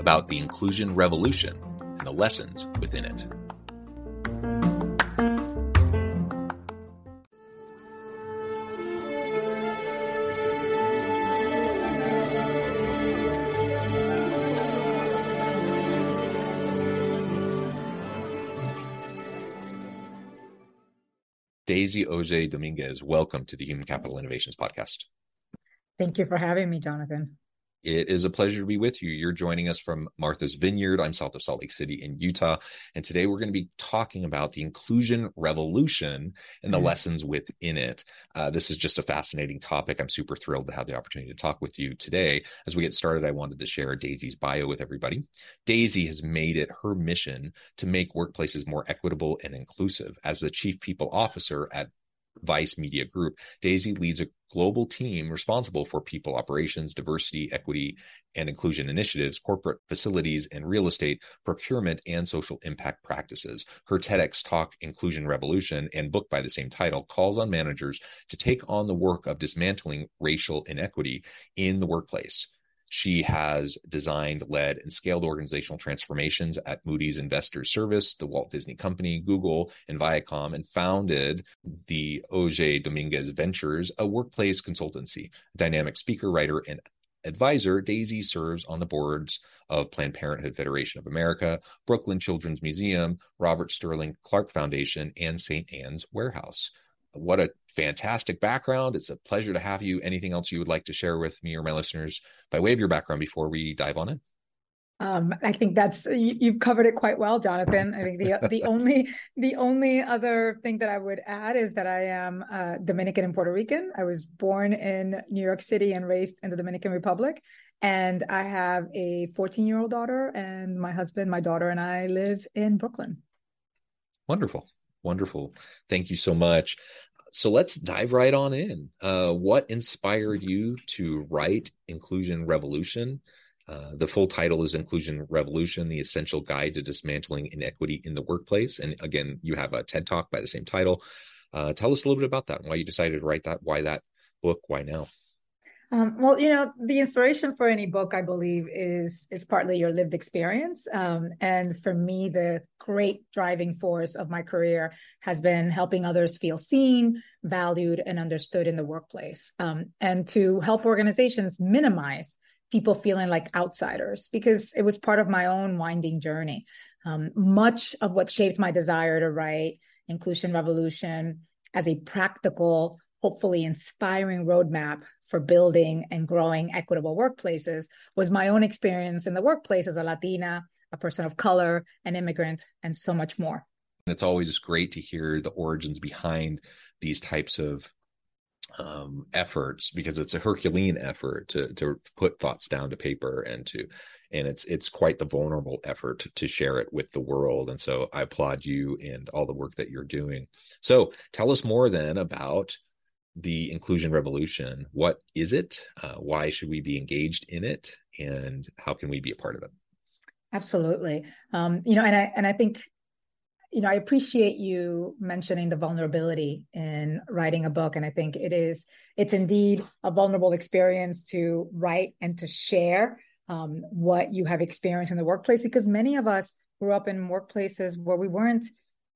about the inclusion revolution and the lessons within it. Daisy Auger-Domínguez, welcome to the Human Capital Innovations Podcast. Thank you for having me, Jonathan. It is a pleasure to be with you. You're joining us from Martha's Vineyard. I'm south of Salt Lake City in Utah. And today we're going to be talking about the inclusion revolution and the mm-hmm. lessons within it. Uh, this is just a fascinating topic. I'm super thrilled to have the opportunity to talk with you today. As we get started, I wanted to share Daisy's bio with everybody. Daisy has made it her mission to make workplaces more equitable and inclusive. As the chief people officer at Vice Media Group. Daisy leads a global team responsible for people operations, diversity, equity, and inclusion initiatives, corporate facilities and real estate, procurement, and social impact practices. Her TEDx talk, Inclusion Revolution, and book by the same title calls on managers to take on the work of dismantling racial inequity in the workplace. She has designed, led, and scaled organizational transformations at Moody's Investors Service, the Walt Disney Company, Google, and Viacom, and founded the Auger-Domínguez Ventures, a workplace consultancy. Dynamic speaker, writer, and advisor, Daisy serves on the boards of Planned Parenthood Federation of America, Brooklyn Children's Museum, Robert Sterling Clark Foundation, and St. Ann's Warehouse what a fantastic background. It's a pleasure to have you. Anything else you would like to share with me or my listeners by way of your background before we dive on in? Um, I think that's you, have covered it quite well, Jonathan. I think the the only the only other thing that I would add is that I am uh, Dominican and Puerto Rican. I was born in New York City and raised in the Dominican Republic, and I have a 14 year old daughter, and my husband, my daughter, and I live in Brooklyn. Wonderful, wonderful. Thank you so much so let's dive right on in. Uh, what inspired you to write Inclusion Revolution? Uh, the full title is Inclusion Revolution, the essential guide to dismantling inequity in the workplace. And again, you have a TED talk by the same title. Uh, tell us a little bit about that and why you decided to write that, why that book, why now? Um, well, you know, the inspiration for any book, I believe, is is partly your lived experience. Um, and for me, the great driving force of my career has been helping others feel seen, valued, and understood in the workplace, um, and to help organizations minimize people feeling like outsiders because it was part of my own winding journey. Um, much of what shaped my desire to write Inclusion Revolution as a practical hopefully inspiring roadmap for building and growing equitable workplaces was my own experience in the workplace as a Latina, a person of color, an immigrant, and so much more. It's always great to hear the origins behind these types of um, efforts because it's a Herculean effort to to put thoughts down to paper and to and it's it's quite the vulnerable effort to, to share it with the world. And so I applaud you and all the work that you're doing. So tell us more then about the inclusion revolution. What is it? Uh, why should we be engaged in it? And how can we be a part of it? Absolutely. Um, you know, and I and I think, you know, I appreciate you mentioning the vulnerability in writing a book. And I think it is, it's indeed a vulnerable experience to write and to share um, what you have experienced in the workplace because many of us grew up in workplaces where we weren't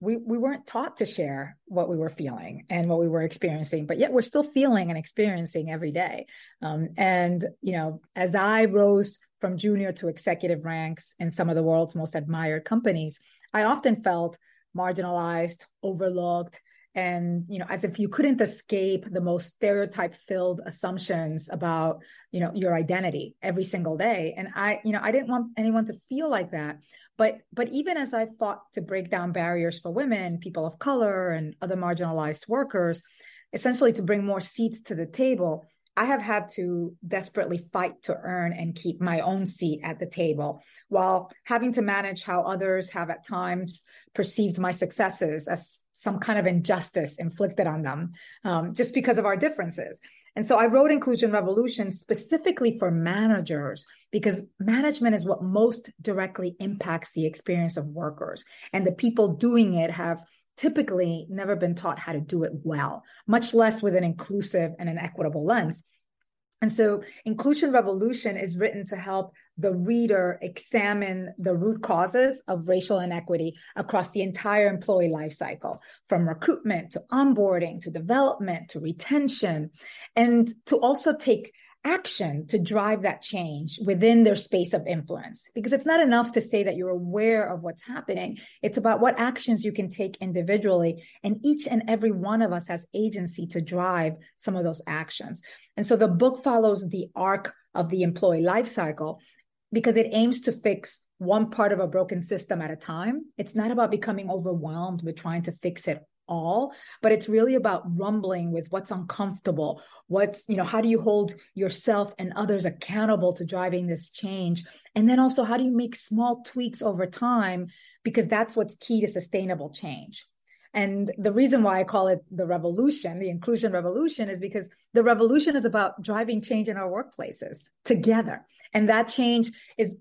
we we weren't taught to share what we were feeling and what we were experiencing but yet we're still feeling and experiencing every day. Um, and you know as i rose from junior to executive ranks in some of the world's most admired companies i often felt marginalized overlooked and you know as if you couldn't escape the most stereotype filled assumptions about you know your identity every single day. And i you know i didn't want anyone to feel like that. But but even as i fought to break down barriers for women people of color and other marginalized workers essentially to bring more seats to the table I have had to desperately fight to earn and keep my own seat at the table while having to manage how others have at times perceived my successes as some kind of injustice inflicted on them um, just because of our differences. And so I wrote Inclusion Revolution specifically for managers because management is what most directly impacts the experience of workers. And the people doing it have typically never been taught how to do it well, much less with an inclusive and an equitable lens. And so, Inclusion Revolution is written to help the reader examine the root causes of racial inequity across the entire employee life cycle, from recruitment to onboarding to development to retention, and to also take action to drive that change within their space of influence. Because it's not enough to say that you're aware of what's happening, it's about what actions you can take individually. And each and every one of us has agency to drive some of those actions. And so the book follows the arc of the employee life cycle because it aims to fix one part of a broken system at a time. It's not about becoming overwhelmed with trying to fix it all but it's really about rumbling with what's uncomfortable. What's you know how do you hold yourself and others accountable to driving this change? And then also how do you make small tweaks over time? Because that's what's key to sustainable change. And the reason why I call it the revolution, the inclusion revolution, is because the revolution is about driving change in our workplaces together. And that change is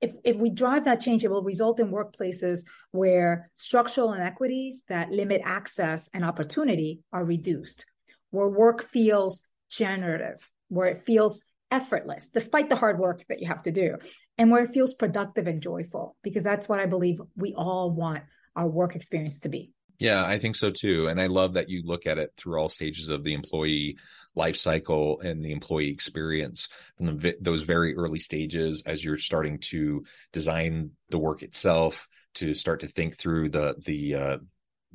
if, if we drive that change, it will result in workplaces where structural inequities that limit access and opportunity are reduced, where work feels generative, where it feels effortless, despite the hard work that you have to do, and where it feels productive and joyful, because that's what I believe we all want our work experience to be. Yeah, I think so too. And I love that you look at it through all stages of the employee life cycle and the employee experience from the, those very early stages as you're starting to design the work itself to start to think through the the uh,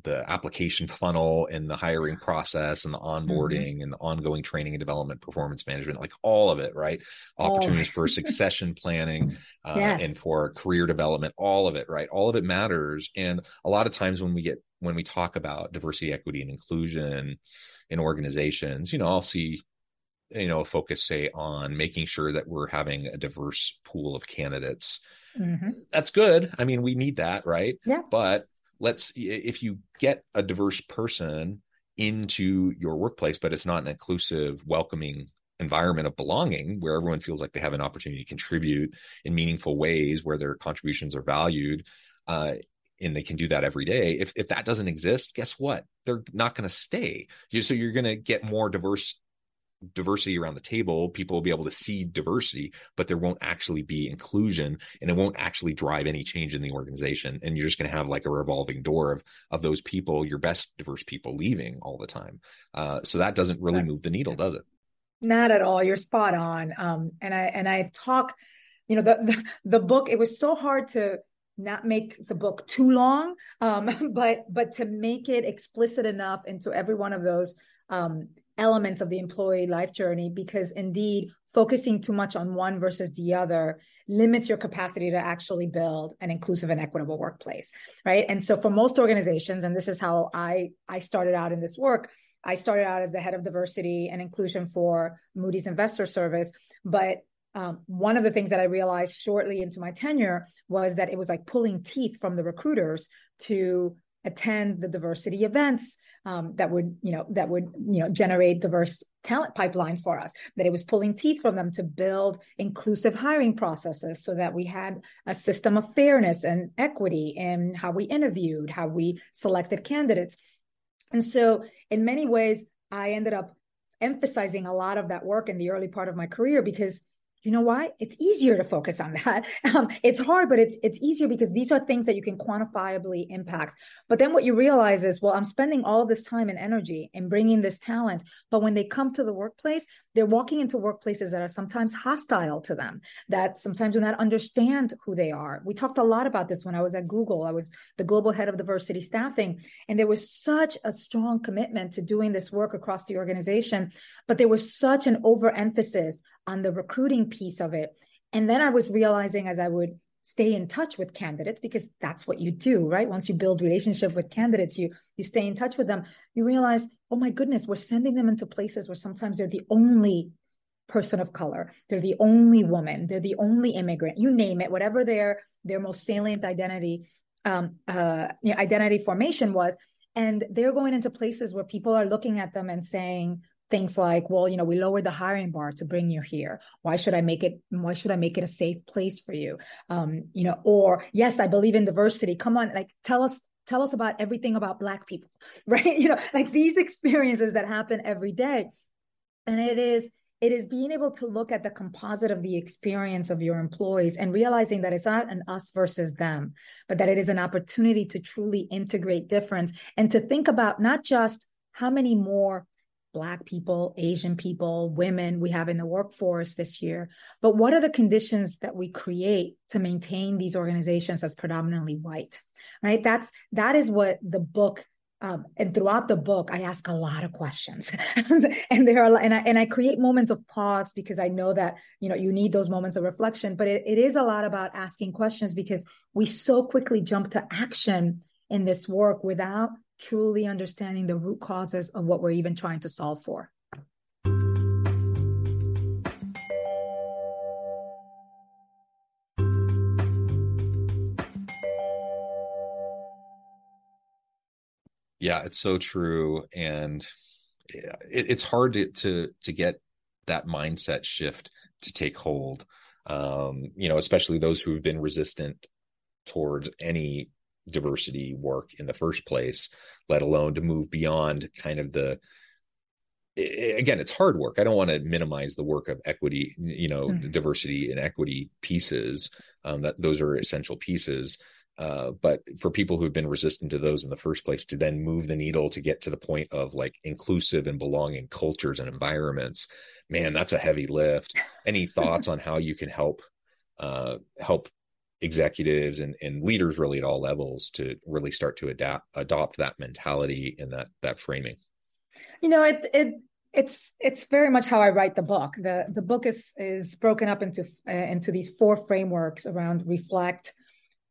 the application funnel and the hiring process and the mm-hmm. onboarding mm-hmm. and the ongoing training and development performance management like all of it right opportunities oh. for succession planning uh, yes. and for career development all of it right all of it matters and a lot of times when we get when we talk about diversity equity and inclusion in organizations you know i'll see you know a focus say on making sure that we're having a diverse pool of candidates mm-hmm. that's good i mean we need that right yeah but let's if you get a diverse person into your workplace but it's not an inclusive welcoming environment of belonging where everyone feels like they have an opportunity to contribute in meaningful ways where their contributions are valued uh, and they can do that every day if, if that doesn't exist guess what? They're not going to stay so you're going to get more diverse diversity around the table, people will be able to see diversity, but there won't actually be inclusion and it won't actually drive any change in the organization. And you're just going to have like a revolving door of, of those people, your best diverse people leaving all the time. Uh, so that doesn't really move the needle, does it? Not at all. You're spot on. Um, and I, and I talk, you know, the, the, the book, it was so hard to, not make the book too long um, but but to make it explicit enough into every one of those um, elements of the employee life journey because indeed focusing too much on one versus the other limits your capacity to actually build an inclusive and equitable workplace right? And so for most organizations and this is how i i started out in this work i started out as the head of diversity and inclusion for moody's investor service but um, one of the things that I realized shortly into my tenure was that it was like pulling teeth from the recruiters to attend the diversity events um, that would you know that would you know generate diverse talent pipelines for us that it was pulling teeth from them to build inclusive hiring processes so that we had a system of fairness and equity in how we interviewed how we selected candidates. And so in many ways i ended up emphasizing a lot of that work in the early part of my career because you know why? It's easier to focus on that. Um, it's hard, but it's it's easier because these are things that you can quantifiably impact. But then what you realize is, well, I'm spending all this time and energy in bringing this talent, but when they come to the workplace, they're walking into workplaces that are sometimes hostile to them, that sometimes do not understand who they are. We talked a lot about this when I was at Google. I was the global head of diversity staffing, and there was such a strong commitment to doing this work across the organization, but there was such an overemphasis on the recruiting piece of it. And then I was realizing as I would stay in touch with candidates because that's what you do right? Once you build relationship with candidates you you stay in touch with them. You realize oh my goodness we're sending them into places where sometimes they're the only person of color. They're the only woman. They're the only immigrant. You name it whatever their their most salient identity um uh you know, identity formation was. And they're going into places where people are looking at them and saying things like well you know we lowered the hiring bar to bring you here. Why should i make it why should i make it a safe place for you? Um you know or yes i believe in diversity. Come on like tell us tell us about everything about black people right? You know like these experiences that happen every day. And it is it is being able to look at the composite of the experience of your employees and realizing that it's not an us versus them but that it is an opportunity to truly integrate difference and to think about not just how many more Black people, Asian people, women we have in the workforce this year. But what are the conditions that we create to maintain these organizations as predominantly white? Right. That's that is what the book um, and throughout the book, I ask a lot of questions, and there are and I and I create moments of pause because I know that you know you need those moments of reflection. But it, it is a lot about asking questions because we so quickly jump to action in this work without truly understanding the root causes of what we're even trying to solve for. Yeah, it's so true, and it, it's hard to, to to get that mindset shift to take hold. Um, you know, especially those who have been resistant towards any diversity work in the first place, let alone to move beyond kind of the again it's hard work i don't want to minimize the work of equity you know mm-hmm. diversity and equity pieces um, that those are essential pieces uh, but for people who have been resistant to those in the first place to then move the needle to get to the point of like inclusive and belonging cultures and environments man that's a heavy lift any thoughts on how you can help uh, help executives and, and leaders really at all levels to really start to adapt adopt that mentality and that that framing you know it it it's it's very much how i write the book the the book is is broken up into uh, into these four frameworks around reflect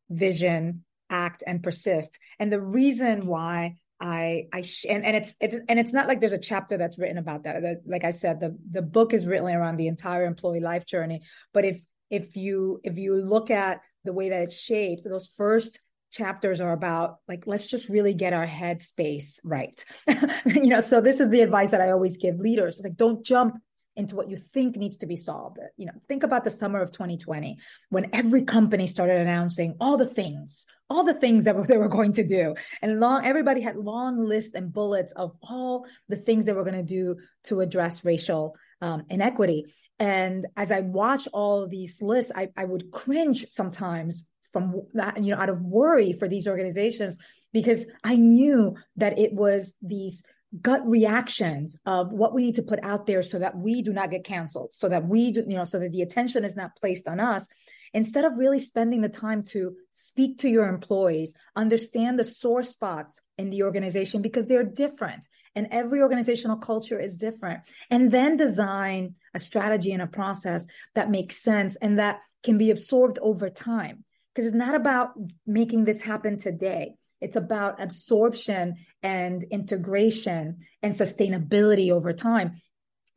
vision act and persist and the reason why I I sh- and, and it's it's and it's not like there's a chapter that's written about that. The, like I said, the the book is written around the entire employee life journey. But if if you if you look at the way that it's shaped, those first chapters are about like let's just really get our head space right. You know so this is the advice that i always give leaders. It's like don't jump into what you think needs to be solved. You know think about the summer of 2020 when every company started announcing all the things all the things that they were going to do. And long everybody had long lists and bullets of all the things they were going to do to address racial um, inequity. And as I watch all these lists, I, I would cringe sometimes from that, you know, out of worry for these organizations because I knew that it was these gut reactions of what we need to put out there so that we do not get canceled, so that we do, you know, so that the attention is not placed on us instead of really spending the time to speak to your employees, understand the sore spots in the organization because they're different and every organizational culture is different, and then design a strategy and a process that makes sense and that can be absorbed over time. Because it's not about making this happen today. It's about absorption and integration and sustainability over time.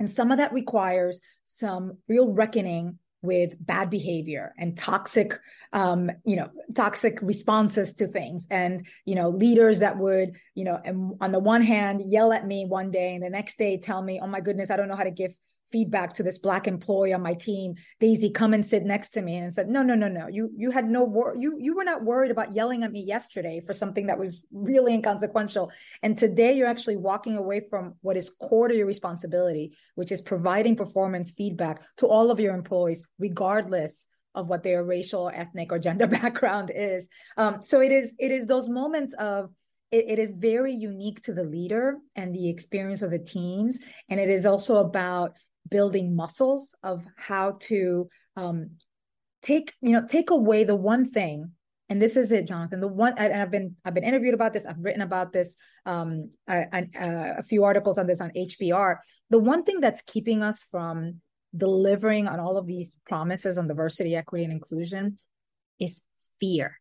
And some of that requires some real reckoning with bad behavior and toxic um, you know toxic responses to things. And you know leaders that would you know on the one hand yell at me one day and the next day tell me oh my goodness i don't know how to give feedback to this black employee on my team daisy come and sit next to me. And said no no no no. You you had no wor- you you were not worried about yelling at me yesterday for something that was really inconsequential. And today you're actually walking away from what is core to your responsibility which is providing performance feedback to all of your employees regardless of what their racial ethnic or gender background is. Um, so it is it is those moments of it, it is very unique to the leader and the experience of the teams. And it is also about building muscles of how to um, take you know take away the one thing and this is it jonathan the one and i've been i've been interviewed about this i've written about this um a, a few articles on this on hbr the one thing that's keeping us from delivering on all of these promises on diversity equity and inclusion is fear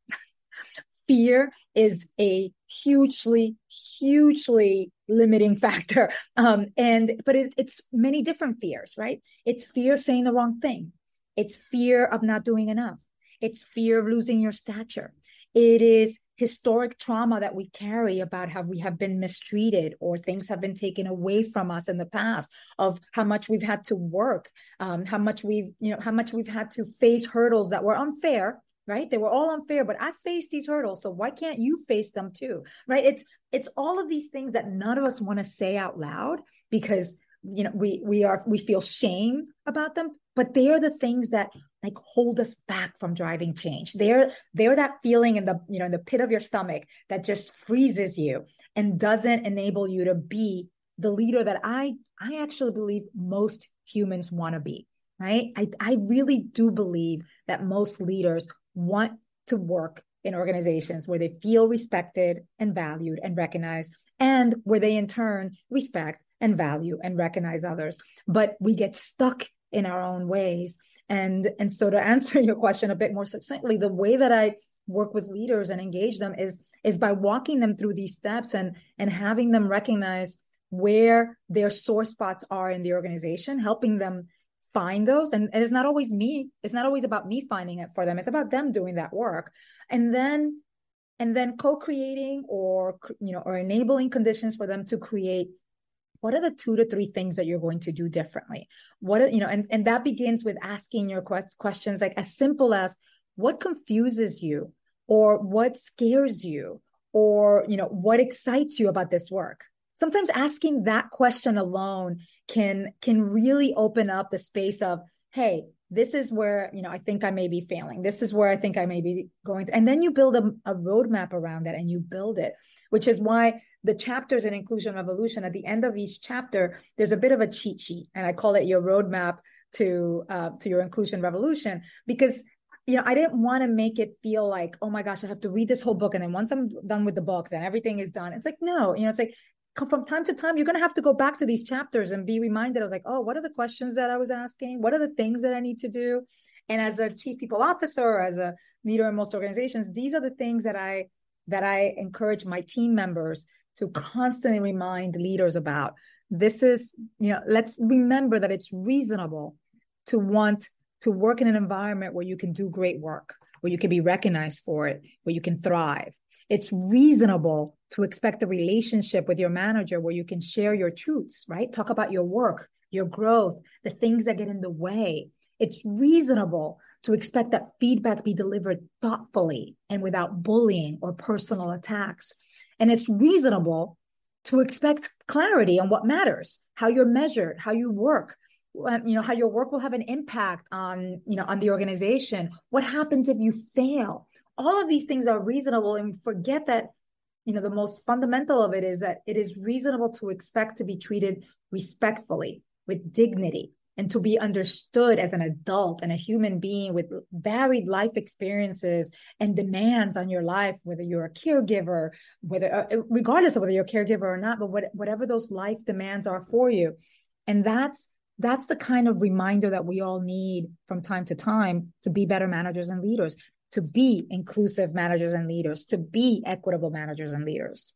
fear is a hugely hugely limiting factor. Um and but it, it's many different fears right? It's fear of saying the wrong thing. It's fear of not doing enough. It's fear of losing your stature. It is historic trauma that we carry about how we have been mistreated or things have been taken away from us in the past of how much we've had to work um, how much we've you know how much we've had to face hurdles that were unfair right? They were all unfair but i faced these hurdles so why can't you face them too right? It's it's all of these things that none of us want to say out loud because you know we we are we feel shame about them but they are the things that like hold us back from driving change. They're they're that feeling in the you know in the pit of your stomach that just freezes you and doesn't enable you to be the leader that i i actually believe most humans want to be right? I, I really do believe that most leaders want to work in organizations where they feel respected and valued and recognized, and where they in turn respect and value and recognize others. But we get stuck in our own ways. And, and so to answer your question a bit more succinctly, the way that I work with leaders and engage them is is by walking them through these steps and and having them recognize where their sore spots are in the organization helping them find those and, and it's not always me it's not always about me finding it for them it's about them doing that work. And then and then co-creating or you know or enabling conditions for them to create what are the two to three things that you're going to do differently? What are, you know and and that begins with asking your quest- questions like as simple as what confuses you? Or what scares you? Or you know what excites you about this work sometimes asking that question alone can can really open up the space of hey this is where you know i think i may be failing. This is where i think i may be going to, and then you build a, a roadmap around that and you build it which is why the chapters in inclusion revolution at the end of each chapter there's a bit of a cheat sheet and i call it your roadmap to uh, to your inclusion revolution because you know i didn't want to make it feel like oh my gosh i have to read this whole book and then once i'm done with the book then everything is done. It's like no you know it's like from time to time you're going to have to go back to these chapters and be reminded i was like oh what are the questions that i was asking? What are the things that i need to do? And as a chief people officer as a leader in most organizations these are the things that i that i encourage my team members to constantly remind leaders about. This is you know let's remember that it's reasonable to want to work in an environment where you can do great work where you can be recognized for it where you can thrive it's reasonable to expect a relationship with your manager where you can share your truths, right? Talk about your work, your growth, the things that get in the way. It's reasonable to expect that feedback be delivered thoughtfully and without bullying or personal attacks. And it's reasonable to expect clarity on what matters, how you're measured, how you work, you know how your work will have an impact on you know on the organization. What happens if you fail? All of these things are reasonable and forget that you know the most fundamental of it is that it is reasonable to expect to be treated respectfully with dignity and to be understood as an adult and a human being with varied life experiences and demands on your life whether you're a caregiver whether uh, regardless of whether you're a caregiver or not but what, whatever those life demands are for you. And that's that's the kind of reminder that we all need from time to time to be better managers and leaders to be inclusive managers and leaders, to be equitable managers and leaders.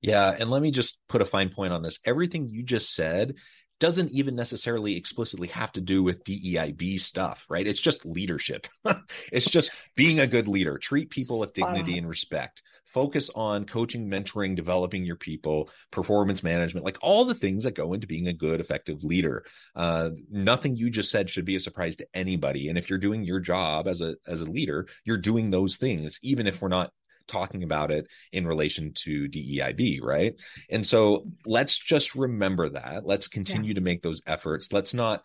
Yeah. And let me just put a fine point on this. Everything you just said doesn't even necessarily explicitly have to do with DEIB stuff, right? It's just leadership. it's just being a good leader. Treat people with dignity and respect. Focus on coaching, mentoring, developing your people, performance management, like all the things that go into being a good, effective leader. Uh, nothing you just said should be a surprise to anybody. And if you're doing your job as a as a leader, you're doing those things, even if we're not talking about it in relation to DEIB, right? And so let's just remember that. Let's continue yeah. to make those efforts. Let's not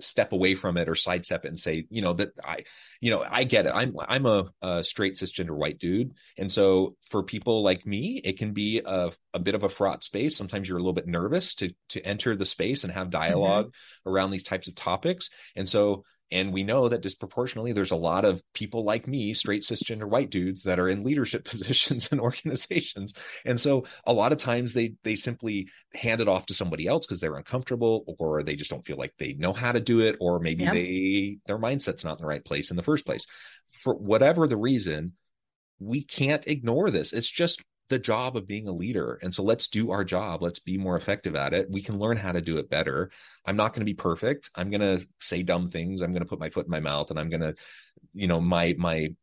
step away from it or sidestep it and say, you know, that I, you know, I get it. I'm I'm a, a, straight cisgender white dude, and so for people like me, it can be a, a bit of a fraught space. Sometimes you're a little bit nervous to to enter the space and have dialog mm-hmm. around these types of topics, and so and we know that disproportionately, there's a lot of people like me, straight cisgender white dudes, that are in leadership positions in organizations. And so a lot of times they they simply hand it off to somebody else because they're uncomfortable or they just don't feel like they know how to do it, or maybe yep. they their mindset's not in the right place in the first place. For whatever the reason, we can't ignore this. It's just the job of being a leader. And so let's do our job. Let's be more effective at it. We can learn how to do it better. I'm not going to be perfect. I'm going to say dumb things. I'm going to put my foot in my mouth and I'm going to, you know, my, my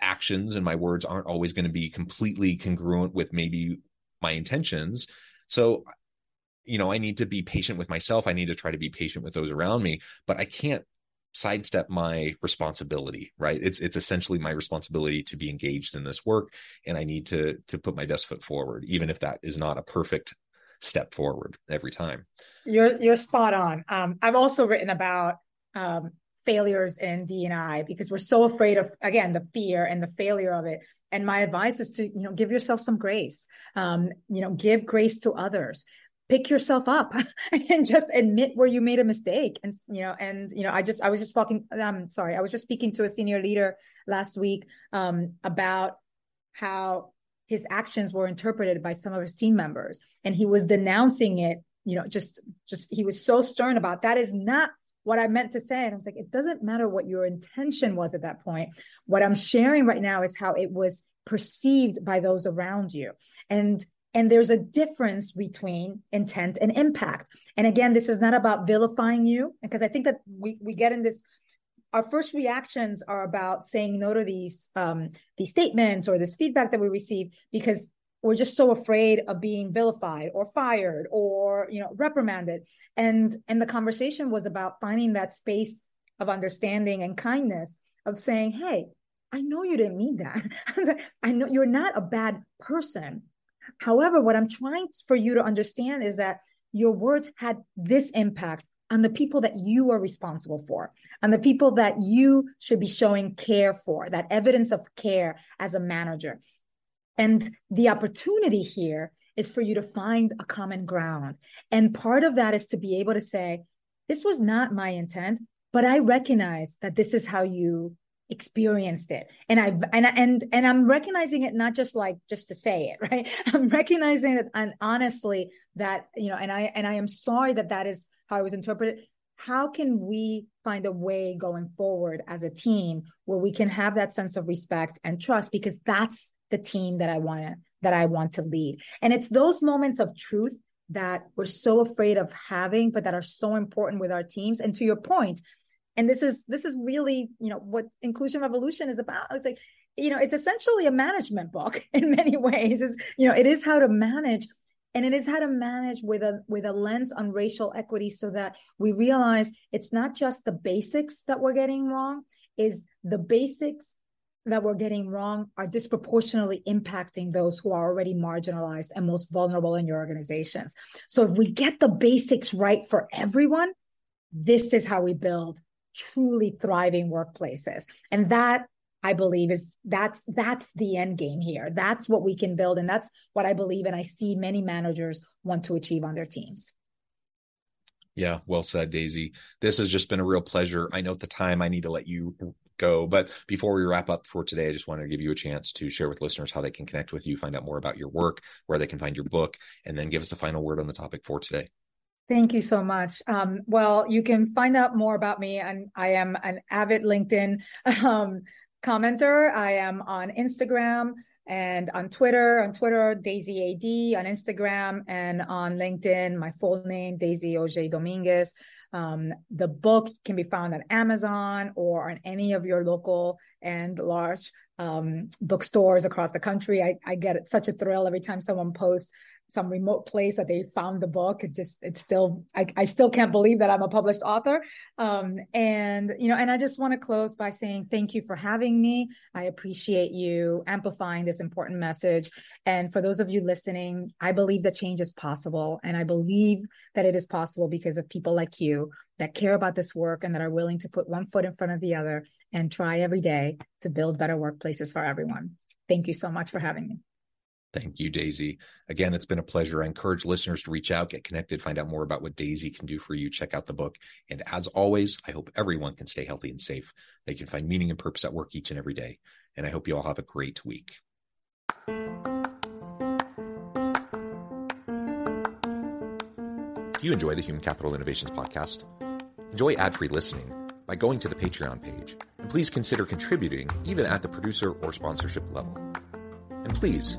actions and my words aren't always going to be completely congruent with maybe my intentions. So, you know, I need to be patient with myself. I need to try to be patient with those around me, but I can't sidestep my responsibility right? It's it's essentially my responsibility to be engaged in this work and i need to to put my best foot forward even if that is not a perfect step forward every time. You're you're spot on. Um, i've also written about um, failures in d&i because we're so afraid of again the fear and the failure of it. And my advice is to you know give yourself some grace. Um, you know give grace to others pick yourself up and just admit where you made a mistake. And you know and you know i just i was just talking i'm sorry i was just speaking to a senior leader last week um, about how his actions were interpreted by some of his team members. And he was denouncing it you know just just he was so stern about that is not what i meant to say. And i was like it doesn't matter what your intention was at that point. What i'm sharing right now is how it was perceived by those around you. And and there's a difference between intent and impact. And again, this is not about vilifying you, because I think that we, we get in this our first reactions are about saying no to these um, these statements or this feedback that we receive because we're just so afraid of being vilified or fired or you know reprimanded. And and the conversation was about finding that space of understanding and kindness of saying hey i know you didn't mean that. I know you're not a bad person However, what I'm trying for you to understand is that your words had this impact on the people that you are responsible for, on the people that you should be showing care for, that evidence of care as a manager. And the opportunity here is for you to find a common ground. And part of that is to be able to say, this was not my intent, but I recognize that this is how you experienced it. And i and and and i'm recognizing it not just like just to say it right? I'm recognizing it and honestly that you know and i and i am sorry that that is how i was interpreted. How can we find a way going forward as a team where we can have that sense of respect and trust? Because that's the team that i want to that i want to lead. And it's those moments of truth that we're so afraid of having but that are so important with our teams. And to your point and this is this is really you know what inclusion revolution is about. I was like you know it's essentially a management book in many ways. Is you know it is how to manage and it is how to manage with a with a lens on racial equity so that we realize it's not just the basics that we're getting wrong is the basics that we're getting wrong are disproportionately impacting those who are already marginalized and most vulnerable in your organizations. So if we get the basics right for everyone this is how we build truly thriving workplaces. And that I believe is that's that's the end game here. That's what we can build and that's what I believe and I see many managers want to achieve on their teams. Yeah, well said, Daisy. This has just been a real pleasure. I know at the time I need to let you go, but before we wrap up for today, I just wanted to give you a chance to share with listeners how they can connect with you, find out more about your work, where they can find your book, and then give us a final word on the topic for today. Thank you so much. Um, well, you can find out more about me, and I am an avid LinkedIn um, commenter. I am on Instagram. And on Twitter, on Twitter, Daisy AD, on Instagram, and on LinkedIn, my full name, Daisy Auger-Domínguez. Um, the book can be found on Amazon or on any of your local and large um, bookstores across the country. I, I get such a thrill every time someone posts some remote place that they found the book. It just, it's still, I, I still can't believe that I'm a published author. Um, and, you know, and I just want to close by saying thank you for having me. I appreciate you amplifying this important message. And for those of you listening, I believe that change is possible. And I believe that it is possible because of people like you that care about this work and that are willing to put one foot in front of the other and try every day to build better workplaces for everyone. Thank you so much for having me. Thank you, Daisy. Again, it's been a pleasure. I encourage listeners to reach out, get connected, find out more about what Daisy can do for you. Check out the book. And as always, I hope everyone can stay healthy and safe. They can find meaning and purpose at work each and every day. And I hope you all have a great week. you enjoy the Human Capital Innovations podcast? Enjoy ad free listening by going to the Patreon page. And please consider contributing even at the producer or sponsorship level. And please,